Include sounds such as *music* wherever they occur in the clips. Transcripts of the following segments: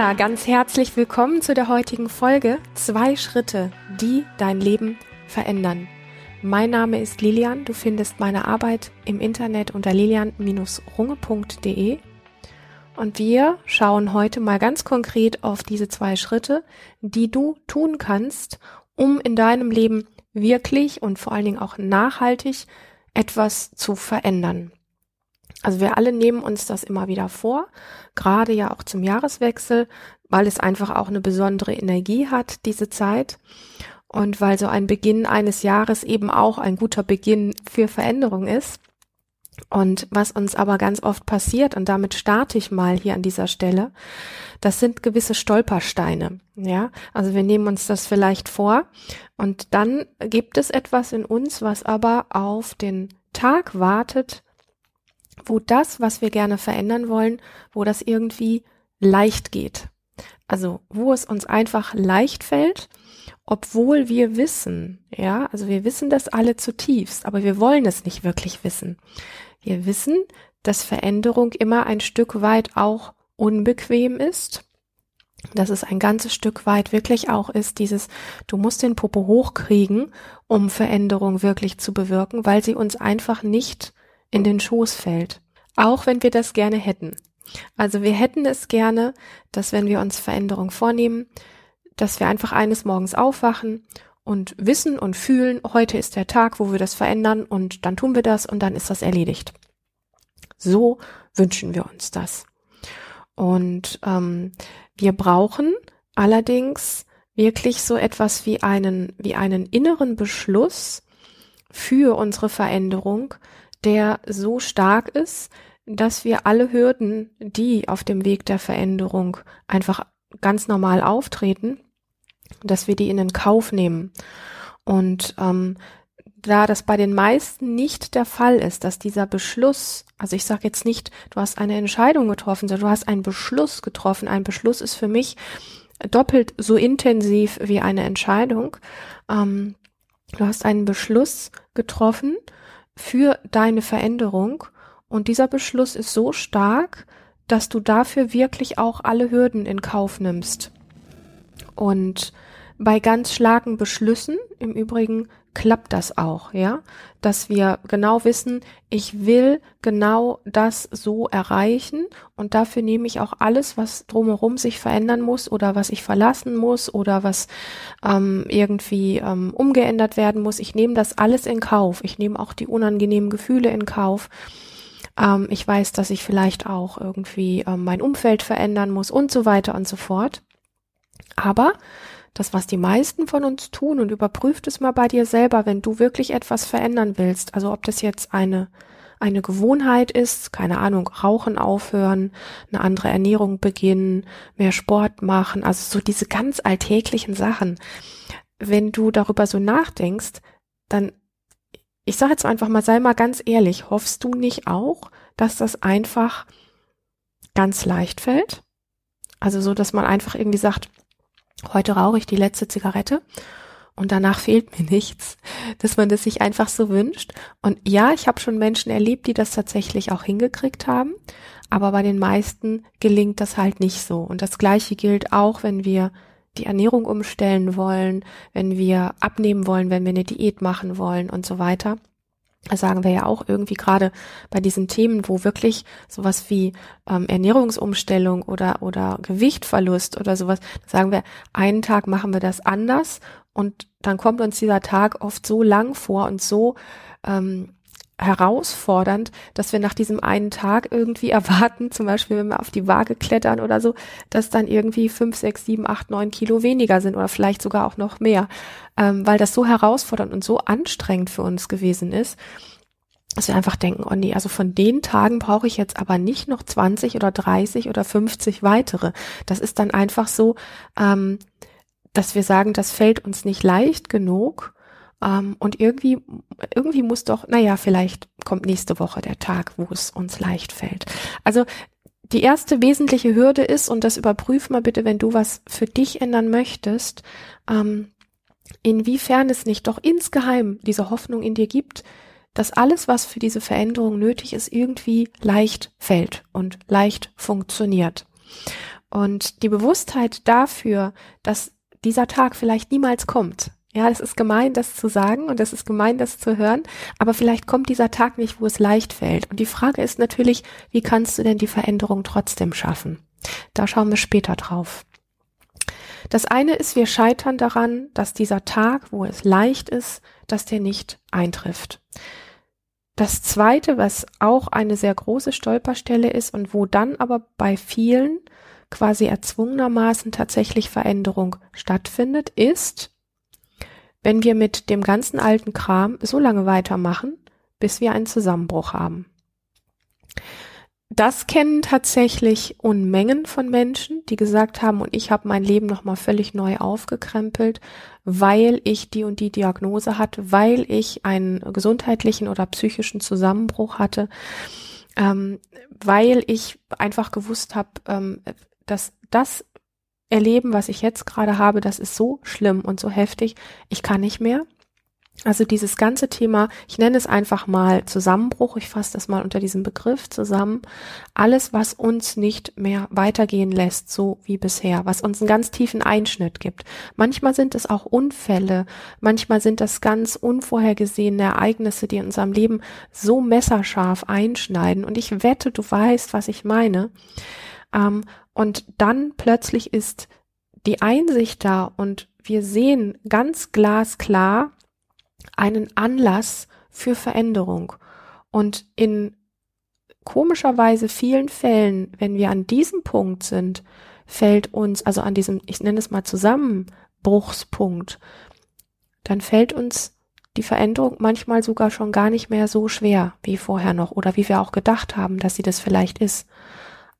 Ja, ganz herzlich willkommen zu der heutigen Folge. Zwei Schritte, die dein Leben verändern. Mein Name ist Lilian. Du findest meine Arbeit im Internet unter lilian-runge.de. Und wir schauen heute mal ganz konkret auf diese zwei Schritte, die du tun kannst, um in deinem Leben wirklich und vor allen Dingen auch nachhaltig etwas zu verändern. Also wir alle nehmen uns das immer wieder vor, gerade ja auch zum Jahreswechsel, weil es einfach auch eine besondere Energie hat, diese Zeit. Und weil so ein Beginn eines Jahres eben auch ein guter Beginn für Veränderung ist. Und was uns aber ganz oft passiert, und damit starte ich mal hier an dieser Stelle, das sind gewisse Stolpersteine. Ja, also wir nehmen uns das vielleicht vor und dann gibt es etwas in uns, was aber auf den Tag wartet, wo das, was wir gerne verändern wollen, wo das irgendwie leicht geht. Also wo es uns einfach leicht fällt, obwohl wir wissen, ja, also wir wissen das alle zutiefst, aber wir wollen es nicht wirklich wissen. Wir wissen, dass Veränderung immer ein Stück weit auch unbequem ist, dass es ein ganzes Stück weit wirklich auch ist, dieses, du musst den Popo hochkriegen, um Veränderung wirklich zu bewirken, weil sie uns einfach nicht in den Schoß fällt. Auch wenn wir das gerne hätten. Also wir hätten es gerne, dass wenn wir uns Veränderung vornehmen, dass wir einfach eines Morgens aufwachen und wissen und fühlen, heute ist der Tag, wo wir das verändern und dann tun wir das und dann ist das erledigt. So wünschen wir uns das. Und ähm, wir brauchen allerdings wirklich so etwas wie einen, wie einen inneren Beschluss für unsere Veränderung, der so stark ist, dass wir alle Hürden, die auf dem Weg der Veränderung einfach ganz normal auftreten, dass wir die in den Kauf nehmen. Und ähm, da das bei den meisten nicht der Fall ist, dass dieser Beschluss, also ich sage jetzt nicht, du hast eine Entscheidung getroffen, sondern du hast einen Beschluss getroffen. Ein Beschluss ist für mich doppelt so intensiv wie eine Entscheidung. Ähm, du hast einen Beschluss getroffen für deine Veränderung und dieser Beschluss ist so stark, dass du dafür wirklich auch alle Hürden in Kauf nimmst. Und bei ganz starken Beschlüssen, im Übrigen klappt das auch, ja, dass wir genau wissen, ich will genau das so erreichen und dafür nehme ich auch alles, was drumherum sich verändern muss oder was ich verlassen muss oder was ähm, irgendwie ähm, umgeändert werden muss. Ich nehme das alles in Kauf. Ich nehme auch die unangenehmen Gefühle in Kauf. Ähm, ich weiß, dass ich vielleicht auch irgendwie ähm, mein Umfeld verändern muss und so weiter und so fort. Aber das, was die meisten von uns tun und überprüft es mal bei dir selber, wenn du wirklich etwas verändern willst. Also ob das jetzt eine, eine Gewohnheit ist, keine Ahnung, Rauchen aufhören, eine andere Ernährung beginnen, mehr Sport machen, also so diese ganz alltäglichen Sachen. Wenn du darüber so nachdenkst, dann, ich sage jetzt einfach mal, sei mal ganz ehrlich, hoffst du nicht auch, dass das einfach ganz leicht fällt? Also so, dass man einfach irgendwie sagt, Heute rauche ich die letzte Zigarette und danach fehlt mir nichts, dass man das sich einfach so wünscht. Und ja, ich habe schon Menschen erlebt, die das tatsächlich auch hingekriegt haben, aber bei den meisten gelingt das halt nicht so. Und das gleiche gilt auch, wenn wir die Ernährung umstellen wollen, wenn wir abnehmen wollen, wenn wir eine Diät machen wollen und so weiter. Das sagen wir ja auch irgendwie gerade bei diesen Themen, wo wirklich sowas wie ähm, Ernährungsumstellung oder oder Gewichtverlust oder sowas, sagen wir, einen Tag machen wir das anders und dann kommt uns dieser Tag oft so lang vor und so ähm, herausfordernd, dass wir nach diesem einen Tag irgendwie *laughs* erwarten, zum Beispiel wenn wir auf die Waage klettern oder so, dass dann irgendwie fünf, sechs, sieben, acht, neun Kilo weniger sind oder vielleicht sogar auch noch mehr, ähm, weil das so herausfordernd und so anstrengend für uns gewesen ist, dass wir einfach denken, oh nee, also von den Tagen brauche ich jetzt aber nicht noch 20 oder 30 oder 50 weitere. Das ist dann einfach so, ähm, dass wir sagen, das fällt uns nicht leicht genug ähm, und irgendwie, irgendwie muss doch, naja, vielleicht kommt nächste Woche der Tag, wo es uns leicht fällt. Also die erste wesentliche Hürde ist, und das überprüf mal bitte, wenn du was für dich ändern möchtest, ähm, inwiefern es nicht doch insgeheim diese Hoffnung in dir gibt, dass alles, was für diese Veränderung nötig ist, irgendwie leicht fällt und leicht funktioniert. Und die Bewusstheit dafür, dass dieser Tag vielleicht niemals kommt. Ja, es ist gemein, das zu sagen und es ist gemein, das zu hören, aber vielleicht kommt dieser Tag nicht, wo es leicht fällt. Und die Frage ist natürlich, wie kannst du denn die Veränderung trotzdem schaffen? Da schauen wir später drauf. Das eine ist, wir scheitern daran, dass dieser Tag, wo es leicht ist, dass der nicht eintrifft. Das zweite, was auch eine sehr große Stolperstelle ist und wo dann aber bei vielen quasi erzwungenermaßen tatsächlich Veränderung stattfindet, ist, wenn wir mit dem ganzen alten Kram so lange weitermachen, bis wir einen Zusammenbruch haben. Das kennen tatsächlich Unmengen von Menschen, die gesagt haben, und ich habe mein Leben nochmal völlig neu aufgekrempelt, weil ich die und die Diagnose hatte, weil ich einen gesundheitlichen oder psychischen Zusammenbruch hatte, ähm, weil ich einfach gewusst habe, ähm, dass das Erleben, was ich jetzt gerade habe, das ist so schlimm und so heftig, ich kann nicht mehr. Also dieses ganze Thema, ich nenne es einfach mal Zusammenbruch, ich fasse das mal unter diesem Begriff zusammen, alles, was uns nicht mehr weitergehen lässt, so wie bisher, was uns einen ganz tiefen Einschnitt gibt. Manchmal sind es auch Unfälle, manchmal sind das ganz unvorhergesehene Ereignisse, die in unserem Leben so messerscharf einschneiden. Und ich wette, du weißt, was ich meine. Ähm, und dann plötzlich ist die Einsicht da und wir sehen ganz glasklar einen Anlass für Veränderung. Und in komischerweise vielen Fällen, wenn wir an diesem Punkt sind, fällt uns, also an diesem, ich nenne es mal Zusammenbruchspunkt, dann fällt uns die Veränderung manchmal sogar schon gar nicht mehr so schwer wie vorher noch oder wie wir auch gedacht haben, dass sie das vielleicht ist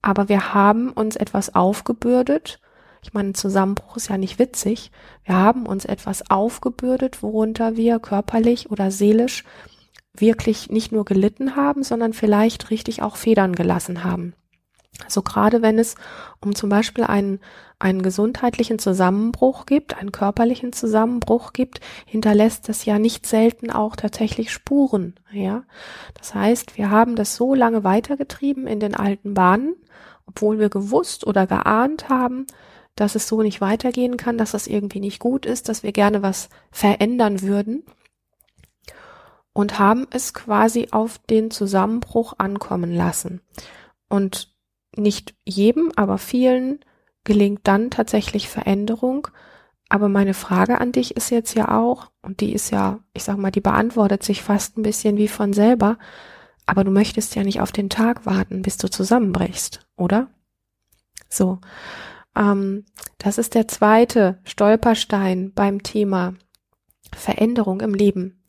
aber wir haben uns etwas aufgebürdet. Ich meine, Zusammenbruch ist ja nicht witzig. Wir haben uns etwas aufgebürdet, worunter wir körperlich oder seelisch wirklich nicht nur gelitten haben, sondern vielleicht richtig auch Federn gelassen haben. Also gerade wenn es um zum Beispiel einen, einen gesundheitlichen Zusammenbruch gibt, einen körperlichen Zusammenbruch gibt, hinterlässt das ja nicht selten auch tatsächlich Spuren, ja. Das heißt, wir haben das so lange weitergetrieben in den alten Bahnen, obwohl wir gewusst oder geahnt haben, dass es so nicht weitergehen kann, dass das irgendwie nicht gut ist, dass wir gerne was verändern würden und haben es quasi auf den Zusammenbruch ankommen lassen. Und nicht jedem, aber vielen gelingt dann tatsächlich Veränderung. Aber meine Frage an dich ist jetzt ja auch, und die ist ja, ich sag mal, die beantwortet sich fast ein bisschen wie von selber, aber du möchtest ja nicht auf den Tag warten, bis du zusammenbrichst, oder? So. Ähm, das ist der zweite Stolperstein beim Thema Veränderung im Leben.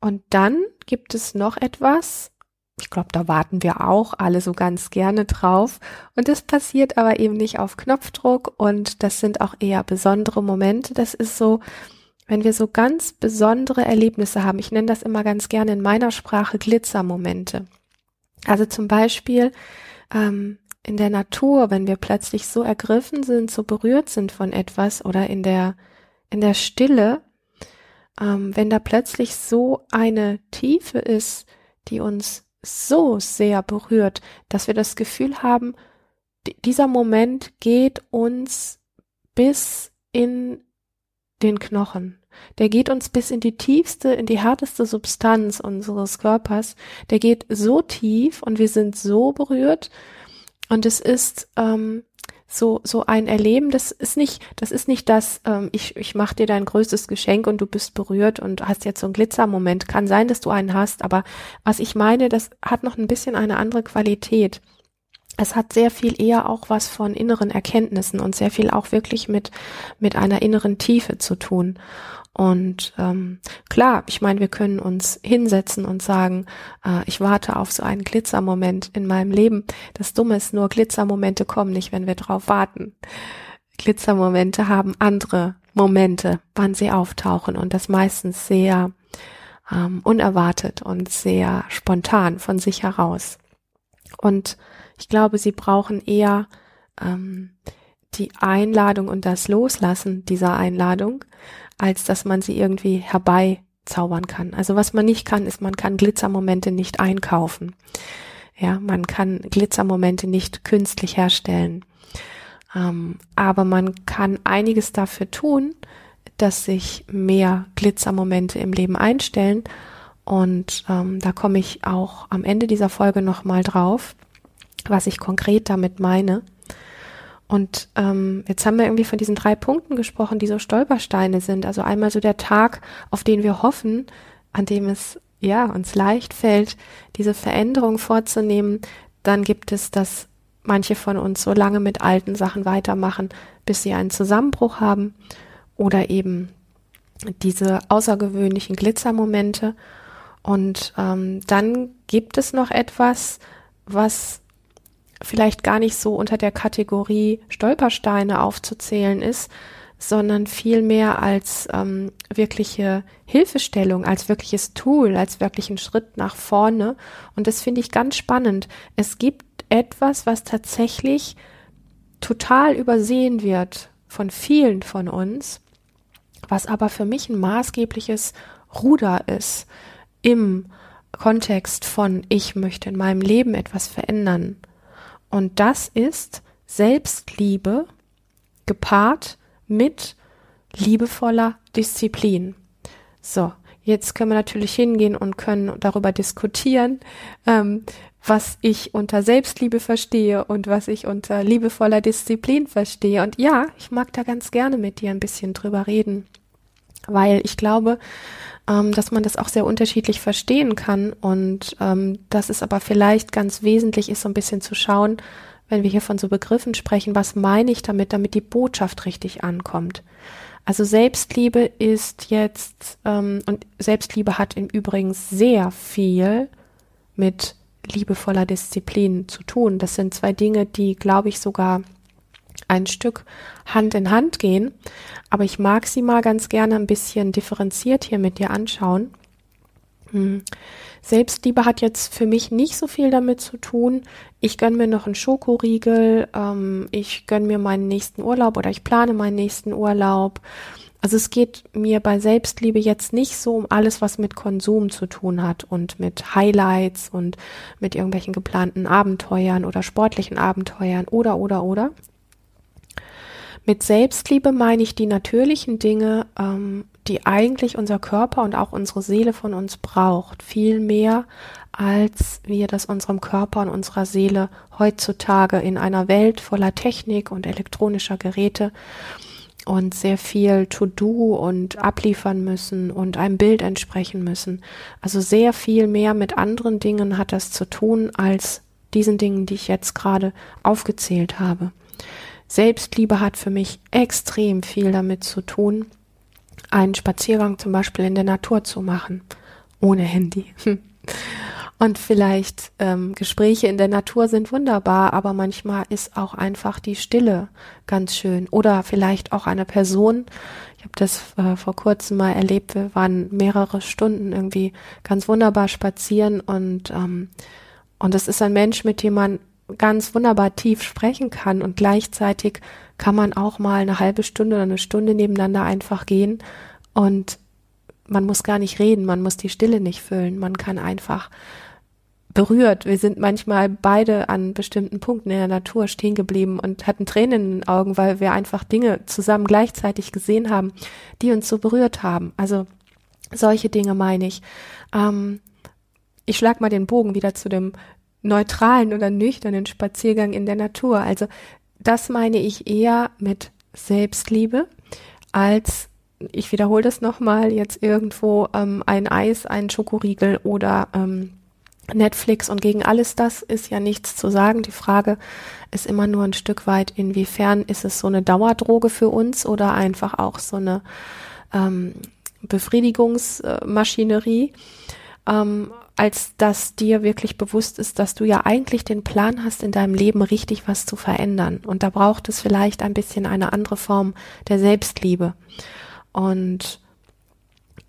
Und dann gibt es noch etwas, ich glaube, da warten wir auch alle so ganz gerne drauf. Und das passiert aber eben nicht auf Knopfdruck und das sind auch eher besondere Momente. Das ist so, wenn wir so ganz besondere Erlebnisse haben. Ich nenne das immer ganz gerne in meiner Sprache Glitzermomente. Also zum Beispiel ähm, in der Natur, wenn wir plötzlich so ergriffen sind, so berührt sind von etwas oder in der in der Stille, ähm, wenn da plötzlich so eine Tiefe ist, die uns so sehr berührt, dass wir das Gefühl haben, dieser Moment geht uns bis in den Knochen. Der geht uns bis in die tiefste, in die härteste Substanz unseres Körpers. Der geht so tief und wir sind so berührt. Und es ist ähm, so so ein Erleben. Das ist nicht, das ist nicht das. Ähm, ich ich mache dir dein größtes Geschenk und du bist berührt und hast jetzt so einen Glitzermoment. Kann sein, dass du einen hast, aber was ich meine, das hat noch ein bisschen eine andere Qualität es hat sehr viel eher auch was von inneren Erkenntnissen und sehr viel auch wirklich mit mit einer inneren Tiefe zu tun. Und ähm, klar, ich meine, wir können uns hinsetzen und sagen, äh, ich warte auf so einen Glitzermoment in meinem Leben. Das Dumme ist nur, Glitzermomente kommen nicht, wenn wir drauf warten. Glitzermomente haben andere Momente, wann sie auftauchen und das meistens sehr ähm, unerwartet und sehr spontan von sich heraus. Und ich glaube, sie brauchen eher ähm, die Einladung und das Loslassen dieser Einladung, als dass man sie irgendwie herbeizaubern kann. Also was man nicht kann, ist, man kann Glitzermomente nicht einkaufen. Ja, man kann Glitzermomente nicht künstlich herstellen. Ähm, aber man kann einiges dafür tun, dass sich mehr Glitzermomente im Leben einstellen. Und ähm, da komme ich auch am Ende dieser Folge nochmal drauf, was ich konkret damit meine. Und ähm, jetzt haben wir irgendwie von diesen drei Punkten gesprochen, die so Stolpersteine sind. Also einmal so der Tag, auf den wir hoffen, an dem es ja uns leicht fällt, diese Veränderung vorzunehmen. Dann gibt es das manche von uns so lange mit alten Sachen weitermachen, bis sie einen Zusammenbruch haben oder eben diese außergewöhnlichen Glitzermomente. Und ähm, dann gibt es noch etwas, was vielleicht gar nicht so unter der Kategorie Stolpersteine aufzuzählen ist, sondern vielmehr als ähm, wirkliche Hilfestellung, als wirkliches Tool, als wirklichen Schritt nach vorne. Und das finde ich ganz spannend. Es gibt etwas, was tatsächlich total übersehen wird von vielen von uns, was aber für mich ein maßgebliches Ruder ist im Kontext von ich möchte in meinem Leben etwas verändern. Und das ist Selbstliebe gepaart mit liebevoller Disziplin. So, jetzt können wir natürlich hingehen und können darüber diskutieren, ähm, was ich unter Selbstliebe verstehe und was ich unter liebevoller Disziplin verstehe. Und ja, ich mag da ganz gerne mit dir ein bisschen drüber reden, weil ich glaube, ähm, dass man das auch sehr unterschiedlich verstehen kann und ähm, dass es aber vielleicht ganz wesentlich ist, so ein bisschen zu schauen, wenn wir hier von so Begriffen sprechen, was meine ich damit, damit die Botschaft richtig ankommt. Also Selbstliebe ist jetzt, ähm, und Selbstliebe hat im Übrigen sehr viel mit liebevoller Disziplin zu tun. Das sind zwei Dinge, die, glaube ich, sogar ein Stück Hand in Hand gehen. Aber ich mag sie mal ganz gerne ein bisschen differenziert hier mit dir anschauen. Hm. Selbstliebe hat jetzt für mich nicht so viel damit zu tun. Ich gönne mir noch einen Schokoriegel, ähm, ich gönne mir meinen nächsten Urlaub oder ich plane meinen nächsten Urlaub. Also es geht mir bei Selbstliebe jetzt nicht so um alles, was mit Konsum zu tun hat und mit Highlights und mit irgendwelchen geplanten Abenteuern oder sportlichen Abenteuern oder oder oder. Mit Selbstliebe meine ich die natürlichen Dinge, ähm, die eigentlich unser Körper und auch unsere Seele von uns braucht, viel mehr als wir das unserem Körper und unserer Seele heutzutage in einer Welt voller Technik und elektronischer Geräte und sehr viel To-Do und abliefern müssen und einem Bild entsprechen müssen. Also sehr viel mehr mit anderen Dingen hat das zu tun als diesen Dingen, die ich jetzt gerade aufgezählt habe. Selbstliebe hat für mich extrem viel damit zu tun, einen Spaziergang zum Beispiel in der Natur zu machen, ohne Handy. *laughs* Und vielleicht ähm, Gespräche in der Natur sind wunderbar, aber manchmal ist auch einfach die Stille ganz schön. Oder vielleicht auch eine Person. Ich habe das äh, vor kurzem mal erlebt. Wir waren mehrere Stunden irgendwie ganz wunderbar spazieren und ähm, und es ist ein Mensch, mit dem man ganz wunderbar tief sprechen kann und gleichzeitig kann man auch mal eine halbe Stunde oder eine Stunde nebeneinander einfach gehen und man muss gar nicht reden, man muss die Stille nicht füllen, man kann einfach berührt. Wir sind manchmal beide an bestimmten Punkten in der Natur stehen geblieben und hatten Tränen in den Augen, weil wir einfach Dinge zusammen gleichzeitig gesehen haben, die uns so berührt haben. Also solche Dinge meine ich. Ähm, ich schlag mal den Bogen wieder zu dem neutralen oder nüchternen Spaziergang in der Natur. Also das meine ich eher mit Selbstliebe als ich wiederhole das nochmal, jetzt irgendwo ähm, ein Eis, ein Schokoriegel oder ähm, Netflix und gegen alles das ist ja nichts zu sagen. Die Frage ist immer nur ein Stück weit, inwiefern ist es so eine Dauerdroge für uns oder einfach auch so eine ähm, Befriedigungsmaschinerie, ähm, als dass dir wirklich bewusst ist, dass du ja eigentlich den Plan hast, in deinem Leben richtig was zu verändern. Und da braucht es vielleicht ein bisschen eine andere Form der Selbstliebe. Und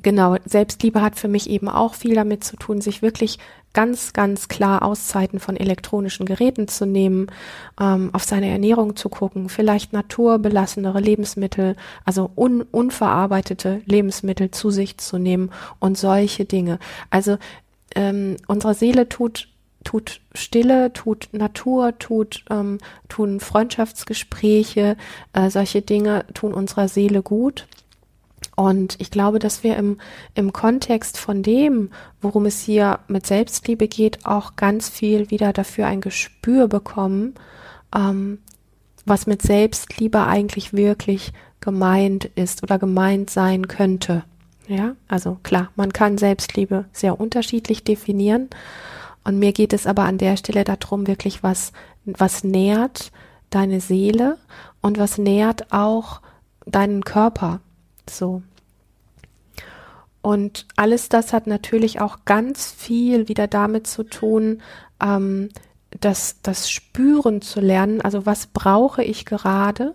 genau, Selbstliebe hat für mich eben auch viel damit zu tun, sich wirklich ganz, ganz klar Auszeiten von elektronischen Geräten zu nehmen, ähm, auf seine Ernährung zu gucken, vielleicht naturbelassenere Lebensmittel, also un unverarbeitete Lebensmittel zu sich zu nehmen und solche Dinge. Also ähm, unsere Seele tut tut Stille, tut Natur, tut ähm, tun Freundschaftsgespräche, äh, solche Dinge tun unserer Seele gut. Und ich glaube, dass wir im, im Kontext von dem, worum es hier mit Selbstliebe geht, auch ganz viel wieder dafür ein Gespür bekommen, ähm, was mit Selbstliebe eigentlich wirklich gemeint ist oder gemeint sein könnte. Ja, also klar, man kann Selbstliebe sehr unterschiedlich definieren. Und mir geht es aber an der Stelle darum, wirklich was, was nährt deine Seele und was nährt auch deinen Körper. So. Und alles das hat natürlich auch ganz viel wieder damit zu tun, ähm, das, das Spüren zu lernen. Also was brauche ich gerade?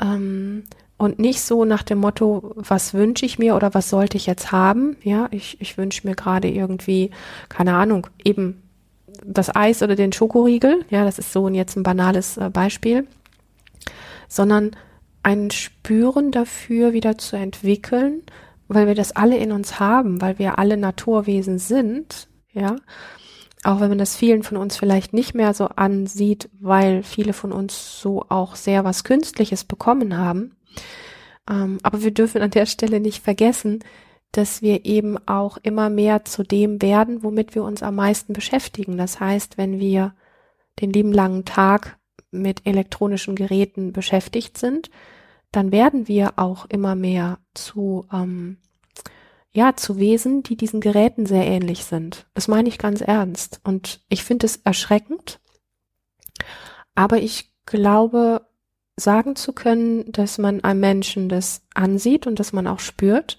Ähm, und nicht so nach dem Motto, was wünsche ich mir oder was sollte ich jetzt haben? Ja, ich, ich wünsche mir gerade irgendwie, keine Ahnung, eben das Eis oder den Schokoriegel. Ja, das ist so jetzt ein banales äh, Beispiel. Sondern ein Spüren dafür wieder zu entwickeln, weil wir das alle in uns haben, weil wir alle Naturwesen sind, ja. Auch wenn man das vielen von uns vielleicht nicht mehr so ansieht, weil viele von uns so auch sehr was Künstliches bekommen haben. Ähm, aber wir dürfen an der Stelle nicht vergessen, dass wir eben auch immer mehr zu dem werden, womit wir uns am meisten beschäftigen. Das heißt, wenn wir den lieben langen Tag mit elektronischen Geräten beschäftigt sind, dann werden wir auch immer mehr zu, ähm, ja, zu Wesen, die diesen Geräten sehr ähnlich sind. Das meine ich ganz ernst. Und ich finde es erschreckend. Aber ich glaube, sagen zu können, dass man einem Menschen das ansieht und dass man auch spürt,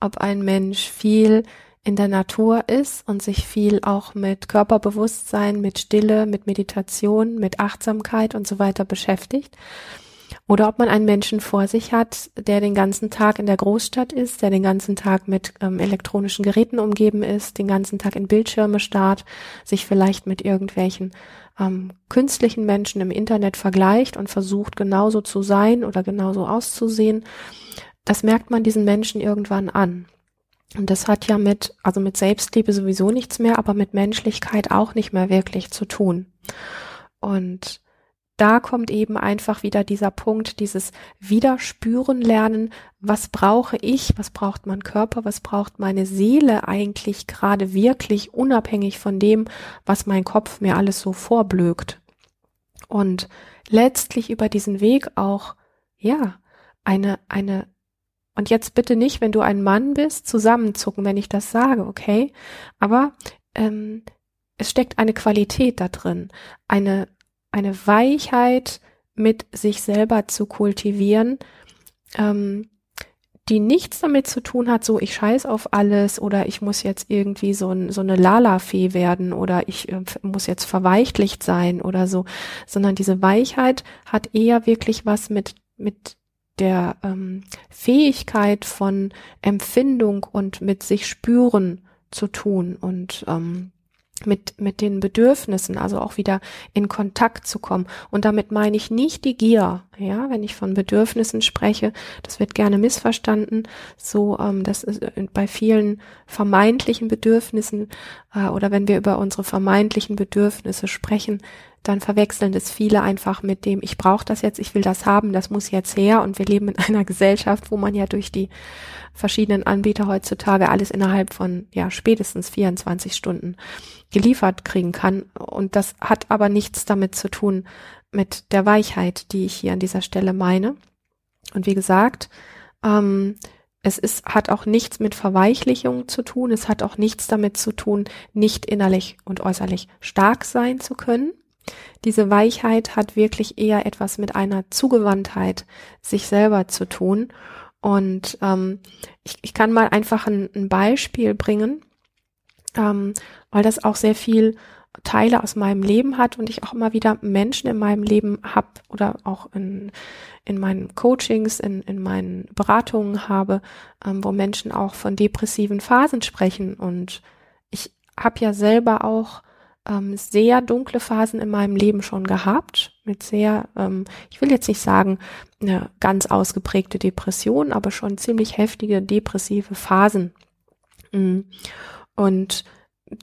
ob ein Mensch viel in der Natur ist und sich viel auch mit Körperbewusstsein, mit Stille, mit Meditation, mit Achtsamkeit und so weiter beschäftigt. Oder ob man einen Menschen vor sich hat, der den ganzen Tag in der Großstadt ist, der den ganzen Tag mit ähm, elektronischen Geräten umgeben ist, den ganzen Tag in Bildschirme starrt, sich vielleicht mit irgendwelchen ähm, künstlichen Menschen im Internet vergleicht und versucht genauso zu sein oder genauso auszusehen, das merkt man diesen Menschen irgendwann an. Und das hat ja mit, also mit Selbstliebe sowieso nichts mehr, aber mit Menschlichkeit auch nicht mehr wirklich zu tun. Und da kommt eben einfach wieder dieser Punkt, dieses Widerspüren lernen, was brauche ich, was braucht mein Körper, was braucht meine Seele eigentlich gerade wirklich, unabhängig von dem, was mein Kopf mir alles so vorblökt. Und letztlich über diesen Weg auch, ja, eine, eine, und jetzt bitte nicht, wenn du ein Mann bist, zusammenzucken, wenn ich das sage, okay? Aber ähm, es steckt eine Qualität da drin, eine, eine Weichheit mit sich selber zu kultivieren, ähm, die nichts damit zu tun hat, so ich scheiß auf alles oder ich muss jetzt irgendwie so, ein, so eine Lala-Fee werden oder ich äh, muss jetzt verweichlicht sein oder so, sondern diese Weichheit hat eher wirklich was mit, mit der ähm, Fähigkeit von Empfindung und mit sich spüren zu tun und ähm, mit, mit den Bedürfnissen, also auch wieder in Kontakt zu kommen. Und damit meine ich nicht die Gier, ja, wenn ich von Bedürfnissen spreche, das wird gerne missverstanden, so, ähm, das ist äh, bei vielen vermeintlichen Bedürfnissen, äh, oder wenn wir über unsere vermeintlichen Bedürfnisse sprechen, dann verwechseln das viele einfach mit dem, ich brauche das jetzt, ich will das haben, das muss jetzt her. Und wir leben in *laughs* einer Gesellschaft, wo man ja durch die verschiedenen Anbieter heutzutage alles innerhalb von ja spätestens 24 Stunden geliefert kriegen kann. Und das hat aber nichts damit zu tun mit der Weichheit, die ich hier an dieser Stelle meine. Und wie gesagt, ähm, es ist, hat auch nichts mit Verweichlichung zu tun. Es hat auch nichts damit zu tun, nicht innerlich und äußerlich stark sein zu können. Diese Weichheit hat wirklich eher etwas mit einer Zugewandtheit sich selber zu tun. Und ähm, ich, ich kann mal einfach ein, ein Beispiel bringen ähm, weil das auch sehr viel Teile aus meinem Leben hat und ich auch immer wieder Menschen in meinem Leben habe oder auch in, in meinen Coachings, in, in meinen Beratungen habe, ähm, wo Menschen auch von depressiven Phasen sprechen. Und ich habe ja selber auch ähm, sehr dunkle Phasen in meinem Leben schon gehabt, mit sehr, ähm, ich will jetzt nicht sagen, eine ganz ausgeprägte Depression, aber schon ziemlich heftige depressive Phasen. Mhm. Und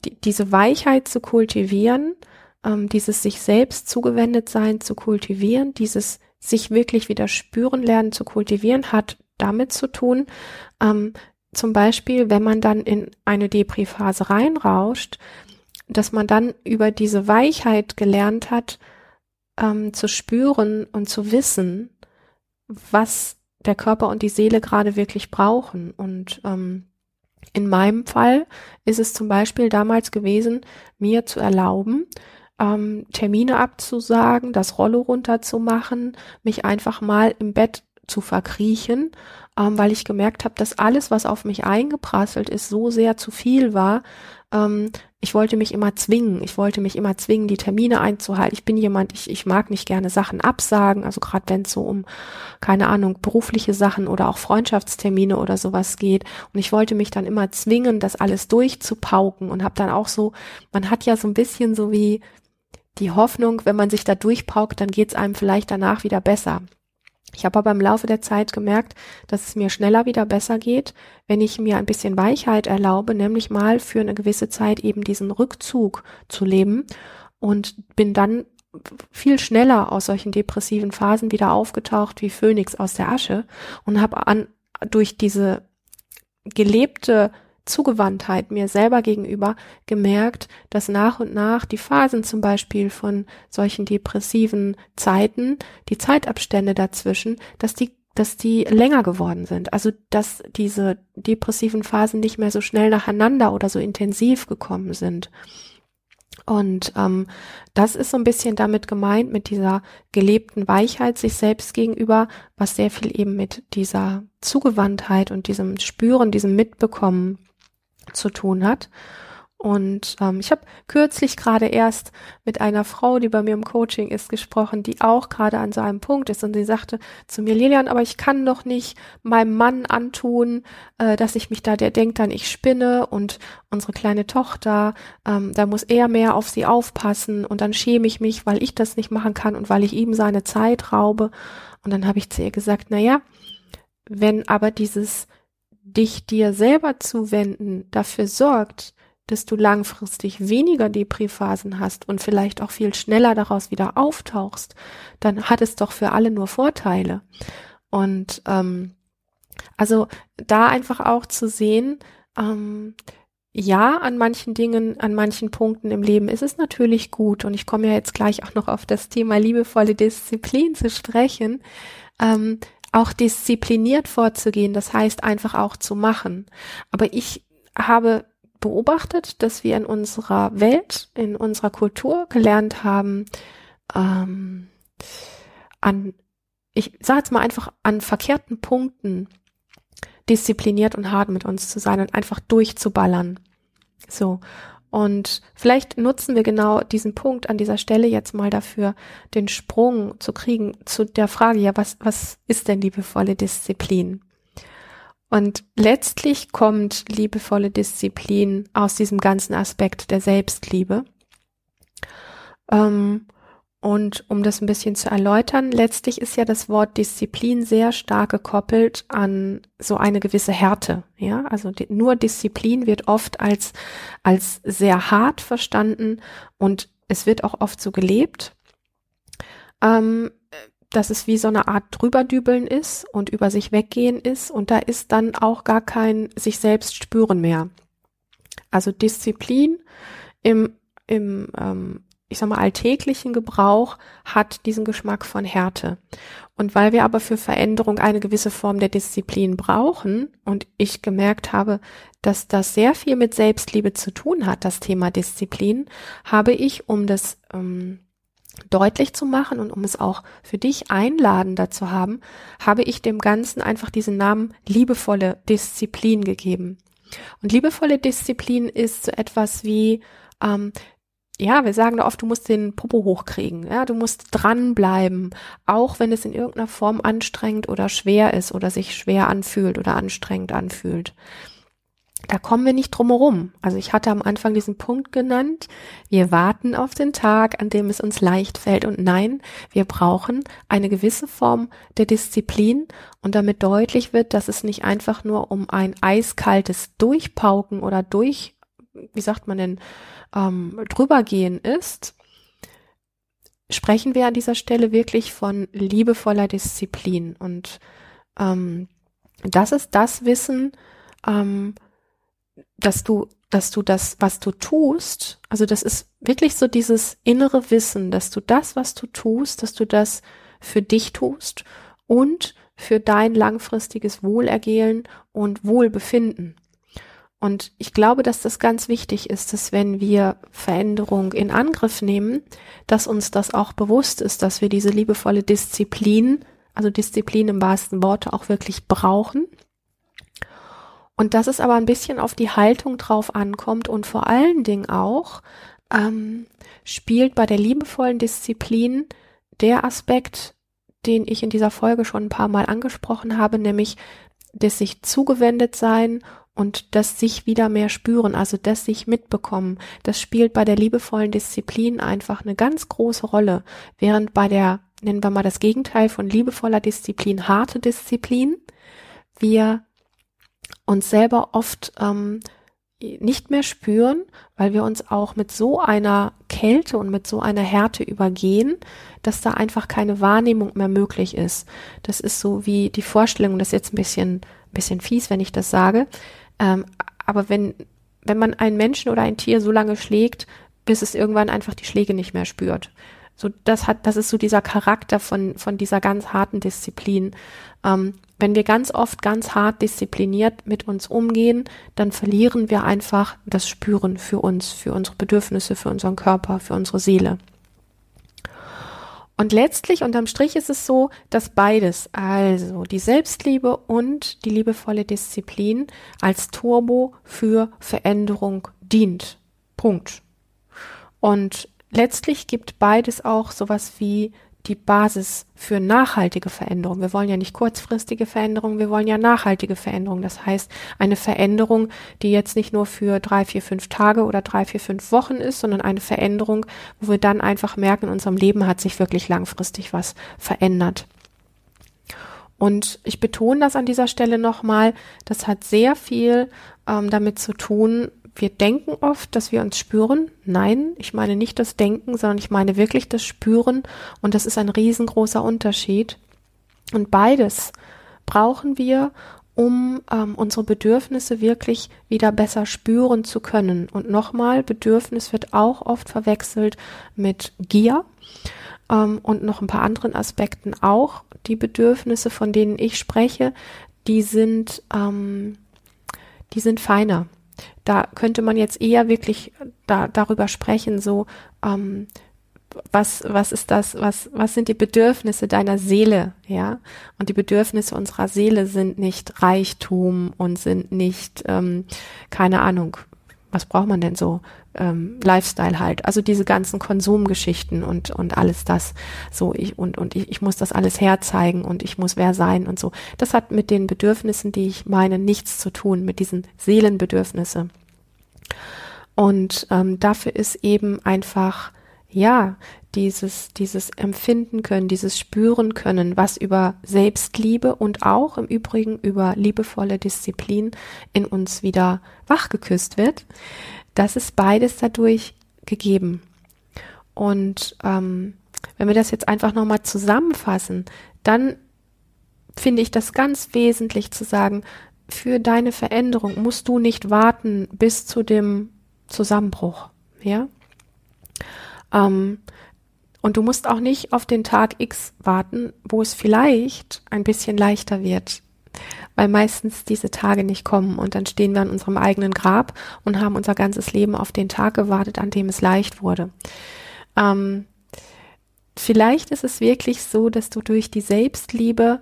die, diese Weichheit zu kultivieren, ähm, dieses sich selbst zugewendet sein zu kultivieren, dieses sich wirklich wieder spüren lernen zu kultivieren, hat damit zu tun, ähm, zum Beispiel, wenn man dann in eine Depri-Phase reinrauscht, dass man dann über diese Weichheit gelernt hat, ähm, zu spüren und zu wissen, was der Körper und die Seele gerade wirklich brauchen. Und ähm, in meinem Fall ist es zum Beispiel damals gewesen, mir zu erlauben, ähm, Termine abzusagen, das Rollo runterzumachen, mich einfach mal im Bett zu verkriechen, ähm, weil ich gemerkt habe, dass alles, was auf mich eingeprasselt ist, so sehr zu viel war. Ähm, ich wollte mich immer zwingen. Ich wollte mich immer zwingen, die Termine einzuhalten. Ich bin jemand, ich, ich mag nicht gerne Sachen absagen. Also gerade wenn es so um, keine Ahnung, berufliche Sachen oder auch Freundschaftstermine oder sowas geht. Und ich wollte mich dann immer zwingen, das alles durchzupauken und habe dann auch so, man hat ja so ein bisschen so wie die Hoffnung, wenn man sich da durchpaukt, dann geht's einem vielleicht danach wieder besser. Ich habe aber im Laufe der Zeit gemerkt, dass es mir schneller wieder besser geht, wenn ich mir ein bisschen Weichheit erlaube, nämlich mal für eine gewisse Zeit eben diesen Rückzug zu leben und bin dann viel schneller aus solchen depressiven Phasen wieder aufgetaucht wie Phönix aus der Asche und habe an durch diese gelebte Zugewandtheit mir selber gegenüber gemerkt, dass nach und nach die Phasen zum Beispiel von solchen depressiven Zeiten, die Zeitabstände dazwischen, dass die dass die länger geworden sind. Also dass diese depressiven Phasen nicht mehr so schnell nacheinander oder so intensiv gekommen sind. Und ähm, das ist so ein bisschen damit gemeint, mit dieser gelebten Weichheit sich selbst gegenüber, was sehr viel eben mit dieser Zugewandtheit und diesem Spüren, diesem Mitbekommen zu tun hat. Und ähm, ich habe kürzlich gerade erst mit einer Frau, die bei mir im Coaching ist, gesprochen, die auch gerade an so einem Punkt ist. Und sie sagte zu mir, Lilian, aber ich kann doch nicht meinem Mann antun, äh, dass ich mich da, der denkt dann, ich spinne und unsere kleine Tochter, ähm, da muss er mehr auf sie aufpassen und dann schäme ich mich, weil ich das nicht machen kann und weil ich ihm seine Zeit raube. Und dann habe ich zu ihr gesagt, na ja, wenn aber dieses dich dir selber zuwenden dafür sorgt, dass du langfristig weniger Depri-Phasen hast und vielleicht auch viel schneller daraus wieder auftauchst, dann hat es doch für alle nur Vorteile. Und ähm, also da einfach auch zu sehen, ähm, ja, an manchen Dingen, an manchen Punkten im Leben ist es natürlich gut. Und ich komme ja jetzt gleich auch noch auf das Thema liebevolle Disziplin zu sprechen. Ähm, auch diszipliniert vorzugehen, das heißt einfach auch zu machen. Aber ich habe beobachtet, dass wir in unserer Welt, in unserer Kultur gelernt haben, ähm, an, ich sage jetzt mal einfach, an verkehrten Punkten diszipliniert und hart mit uns zu sein und einfach durchzuballern. So. Und vielleicht nutzen wir genau diesen Punkt an dieser Stelle jetzt mal dafür, den Sprung zu kriegen zu der Frage, ja, was, was ist denn liebevolle Disziplin? Und letztlich kommt liebevolle Disziplin aus diesem ganzen Aspekt der Selbstliebe. Ähm, und um das ein bisschen zu erläutern, letztlich ist ja das Wort Disziplin sehr stark gekoppelt an so eine gewisse Härte. Ja, also die, nur Disziplin wird oft als, als sehr hart verstanden und es wird auch oft so gelebt, ähm, dass es wie so eine Art drüberdübeln ist und über sich weggehen ist und da ist dann auch gar kein sich selbst spüren mehr. Also Disziplin im, im ähm, ich sag mal, alltäglichen Gebrauch hat diesen Geschmack von Härte. Und weil wir aber für Veränderung eine gewisse Form der Disziplin brauchen und ich gemerkt habe, dass das sehr viel mit Selbstliebe zu tun hat, das Thema Disziplin, habe ich, um das ähm, deutlich zu machen und um es auch für dich einladender zu haben, habe ich dem Ganzen einfach diesen Namen liebevolle Disziplin gegeben. Und liebevolle Disziplin ist so etwas wie ähm, ja, wir sagen da oft, du musst den Popo hochkriegen, ja, du musst dranbleiben, auch wenn es in irgendeiner Form anstrengend oder schwer ist oder sich schwer anfühlt oder anstrengend anfühlt. Da kommen wir nicht drum herum. Also ich hatte am Anfang diesen Punkt genannt. Wir warten auf den Tag, an dem es uns leicht fällt. Und nein, wir brauchen eine gewisse Form der Disziplin und damit deutlich wird, dass es nicht einfach nur um ein eiskaltes Durchpauken oder durch wie sagt man denn, ähm, drübergehen ist, sprechen wir an dieser Stelle wirklich von liebevoller Disziplin. Und ähm, das ist das Wissen, ähm, dass du, dass du das, was du tust, also das ist wirklich so dieses innere Wissen, dass du das, was du tust, dass du das für dich tust und für dein langfristiges Wohlergehen und Wohlbefinden. Und ich glaube, dass das ganz wichtig ist, dass wenn wir Veränderung in Angriff nehmen, dass uns das auch bewusst ist, dass wir diese liebevolle Disziplin, also Disziplin im wahrsten Worte auch wirklich brauchen. Und dass es aber ein bisschen auf die Haltung drauf ankommt und vor allen Dingen auch ähm, spielt bei der liebevollen Disziplin der Aspekt, den ich in dieser Folge schon ein paar Mal angesprochen habe, nämlich das sich zugewendet sein und das sich wieder mehr spüren, also das sich mitbekommen, das spielt bei der liebevollen Disziplin einfach eine ganz große Rolle, während bei der, nennen wir mal das Gegenteil von liebevoller Disziplin, harte Disziplin, wir uns selber oft ähm, nicht mehr spüren, weil wir uns auch mit so einer Kälte und mit so einer Härte übergehen, dass da einfach keine Wahrnehmung mehr möglich ist. Das ist so wie die Vorstellung, das ist jetzt ein bisschen, bisschen fies, wenn ich das sage, ähm, aber wenn, wenn man einen Menschen oder ein Tier so lange schlägt, bis es irgendwann einfach die Schläge nicht mehr spürt. So, das hat, das ist so dieser Charakter von, von dieser ganz harten Disziplin. Ähm, wenn wir ganz oft ganz hart diszipliniert mit uns umgehen, dann verlieren wir einfach das Spüren für uns, für unsere Bedürfnisse, für unseren Körper, für unsere Seele. Und letztlich unterm Strich ist es so, dass beides, also die Selbstliebe und die liebevolle Disziplin als Turbo für Veränderung dient. Punkt. Und letztlich gibt beides auch sowas wie die Basis für nachhaltige Veränderung. Wir wollen ja nicht kurzfristige Veränderung, wir wollen ja nachhaltige Veränderung. Das heißt, eine Veränderung, die jetzt nicht nur für drei, vier, fünf Tage oder drei, vier, fünf Wochen ist, sondern eine Veränderung, wo wir dann einfach merken, in unserem Leben hat sich wirklich langfristig was verändert. Und ich betone das an dieser Stelle nochmal, das hat sehr viel ähm, damit zu tun, wir denken oft, dass wir uns spüren. Nein, ich meine nicht das Denken, sondern ich meine wirklich das Spüren. Und das ist ein riesengroßer Unterschied. Und beides brauchen wir, um ähm, unsere Bedürfnisse wirklich wieder besser spüren zu können. Und nochmal, Bedürfnis wird auch oft verwechselt mit Gier ähm, und noch ein paar anderen Aspekten auch. Die Bedürfnisse, von denen ich spreche, die sind, ähm, die sind feiner da könnte man jetzt eher wirklich da, darüber sprechen, so, ähm, was, was ist das, was, was sind die Bedürfnisse deiner Seele, ja? Und die Bedürfnisse unserer Seele sind nicht Reichtum und sind nicht, ähm, keine Ahnung, was braucht man denn so? Ähm, Lifestyle halt. Also diese ganzen Konsumgeschichten und, und alles das. So, ich, und, und ich, ich muss das alles herzeigen und ich muss wer sein und so. Das hat mit den Bedürfnissen, die ich meine, nichts zu tun, mit diesen Seelenbedürfnisse. Und ähm, dafür ist eben einfach, ja, dieses, dieses Empfinden können, dieses Spüren können, was über Selbstliebe und auch im Übrigen über liebevolle Disziplin in uns wieder wachgeküsst wird, das ist beides dadurch gegeben. Und ähm, wenn wir das jetzt einfach nochmal zusammenfassen, dann finde ich das ganz wesentlich zu sagen, für deine Veränderung musst du nicht warten bis zu dem Zusammenbruch, ja. Ähm, und du musst auch nicht auf den Tag X warten, wo es vielleicht ein bisschen leichter wird, weil meistens diese Tage nicht kommen und dann stehen wir an unserem eigenen Grab und haben unser ganzes Leben auf den Tag gewartet, an dem es leicht wurde. Ähm, vielleicht ist es wirklich so, dass du durch die Selbstliebe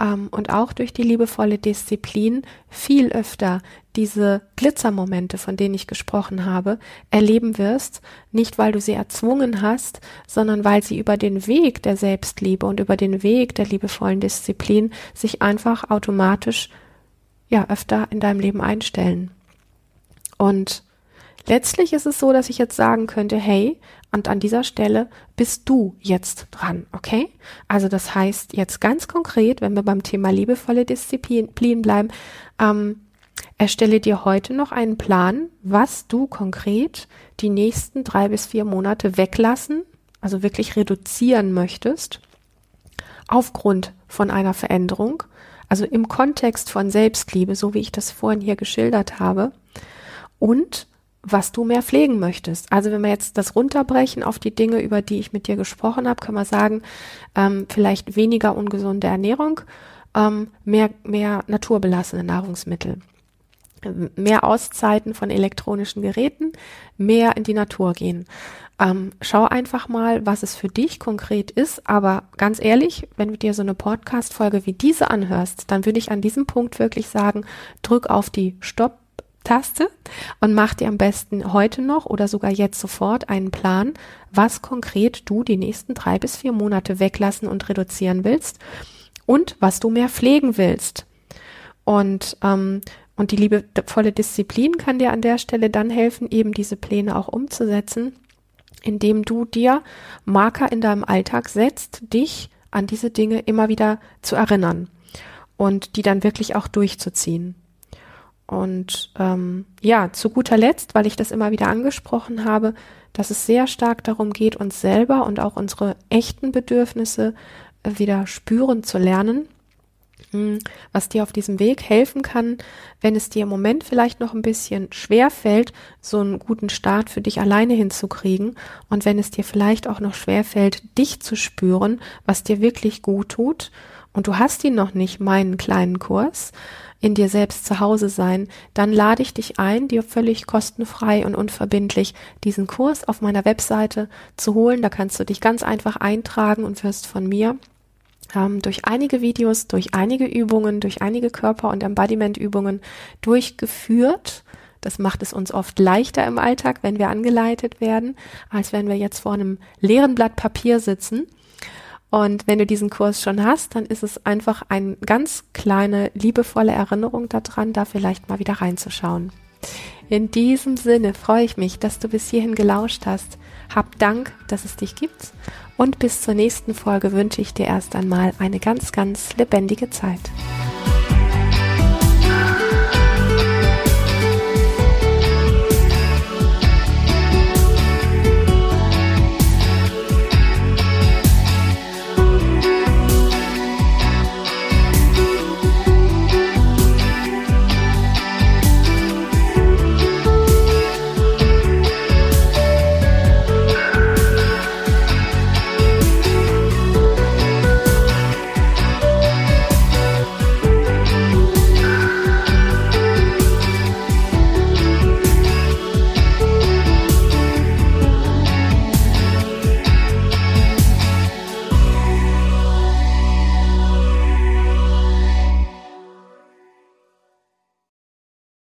ähm, und auch durch die liebevolle Disziplin viel öfter diese Glitzermomente, von denen ich gesprochen habe, erleben wirst, nicht weil du sie erzwungen hast, sondern weil sie über den Weg der Selbstliebe und über den Weg der liebevollen Disziplin sich einfach automatisch ja öfter in deinem Leben einstellen. Und letztlich ist es so, dass ich jetzt sagen könnte, hey, und an dieser Stelle bist du jetzt dran, okay? Also das heißt jetzt ganz konkret, wenn wir beim Thema liebevolle Disziplin bleiben, ähm, Erstelle dir heute noch einen Plan, was du konkret die nächsten drei bis vier Monate weglassen, also wirklich reduzieren möchtest, aufgrund von einer Veränderung, also im Kontext von Selbstliebe, so wie ich das vorhin hier geschildert habe, und was du mehr pflegen möchtest. Also wenn wir jetzt das runterbrechen auf die Dinge, über die ich mit dir gesprochen habe, können wir sagen, ähm, vielleicht weniger ungesunde Ernährung, ähm, mehr, mehr naturbelassene Nahrungsmittel, mehr Auszeiten von elektronischen Geräten, mehr in die Natur gehen. Ähm, schau einfach mal, was es für dich konkret ist. Aber ganz ehrlich, wenn du dir so eine Podcast-Folge wie diese anhörst, dann würde ich an diesem Punkt wirklich sagen, drück auf die Stopp Taste und mach dir am besten heute noch oder sogar jetzt sofort einen Plan, was konkret du die nächsten drei bis vier Monate weglassen und reduzieren willst und was du mehr pflegen willst. Und, ähm, und die liebevolle Disziplin kann dir an der Stelle dann helfen, eben diese Pläne auch umzusetzen, indem du dir Marker in deinem Alltag setzt, dich an diese Dinge immer wieder zu erinnern und die dann wirklich auch durchzuziehen. Und ähm, ja, zu guter Letzt, weil ich das immer wieder angesprochen habe, dass es sehr stark darum geht, uns selber und auch unsere echten Bedürfnisse äh, wieder spüren zu lernen, hm, was dir auf diesem Weg helfen kann, wenn es dir im Moment vielleicht noch ein bisschen schwer fällt, so einen guten Start für dich alleine hinzukriegen und wenn es dir vielleicht auch noch schwer fällt, dich zu spüren, was dir wirklich gut tut und du hast ihn noch nicht, meinen kleinen Kurs, in dir selbst zu Hause sein, dann lade ich dich ein, dir völlig kostenfrei und unverbindlich diesen Kurs auf meiner Webseite zu holen. Da kannst du dich ganz einfach eintragen und wirst von mir ähm, durch einige Videos, durch einige Übungen, durch einige Körper- und Embodiment-Übungen durchgeführt. Das macht es uns oft leichter im Alltag, wenn wir angeleitet werden, als wenn wir jetzt vor einem leeren Blatt Papier sitzen und wenn du diesen Kurs schon hast, dann ist es einfach eine ganz kleine, liebevolle Erinnerung daran, da vielleicht mal wieder reinzuschauen. In diesem Sinne freue ich mich, dass du bis hierhin gelauscht hast. Hab Dank, dass es dich gibt. Und bis zur nächsten Folge wünsche ich dir erst einmal eine ganz, ganz lebendige Zeit.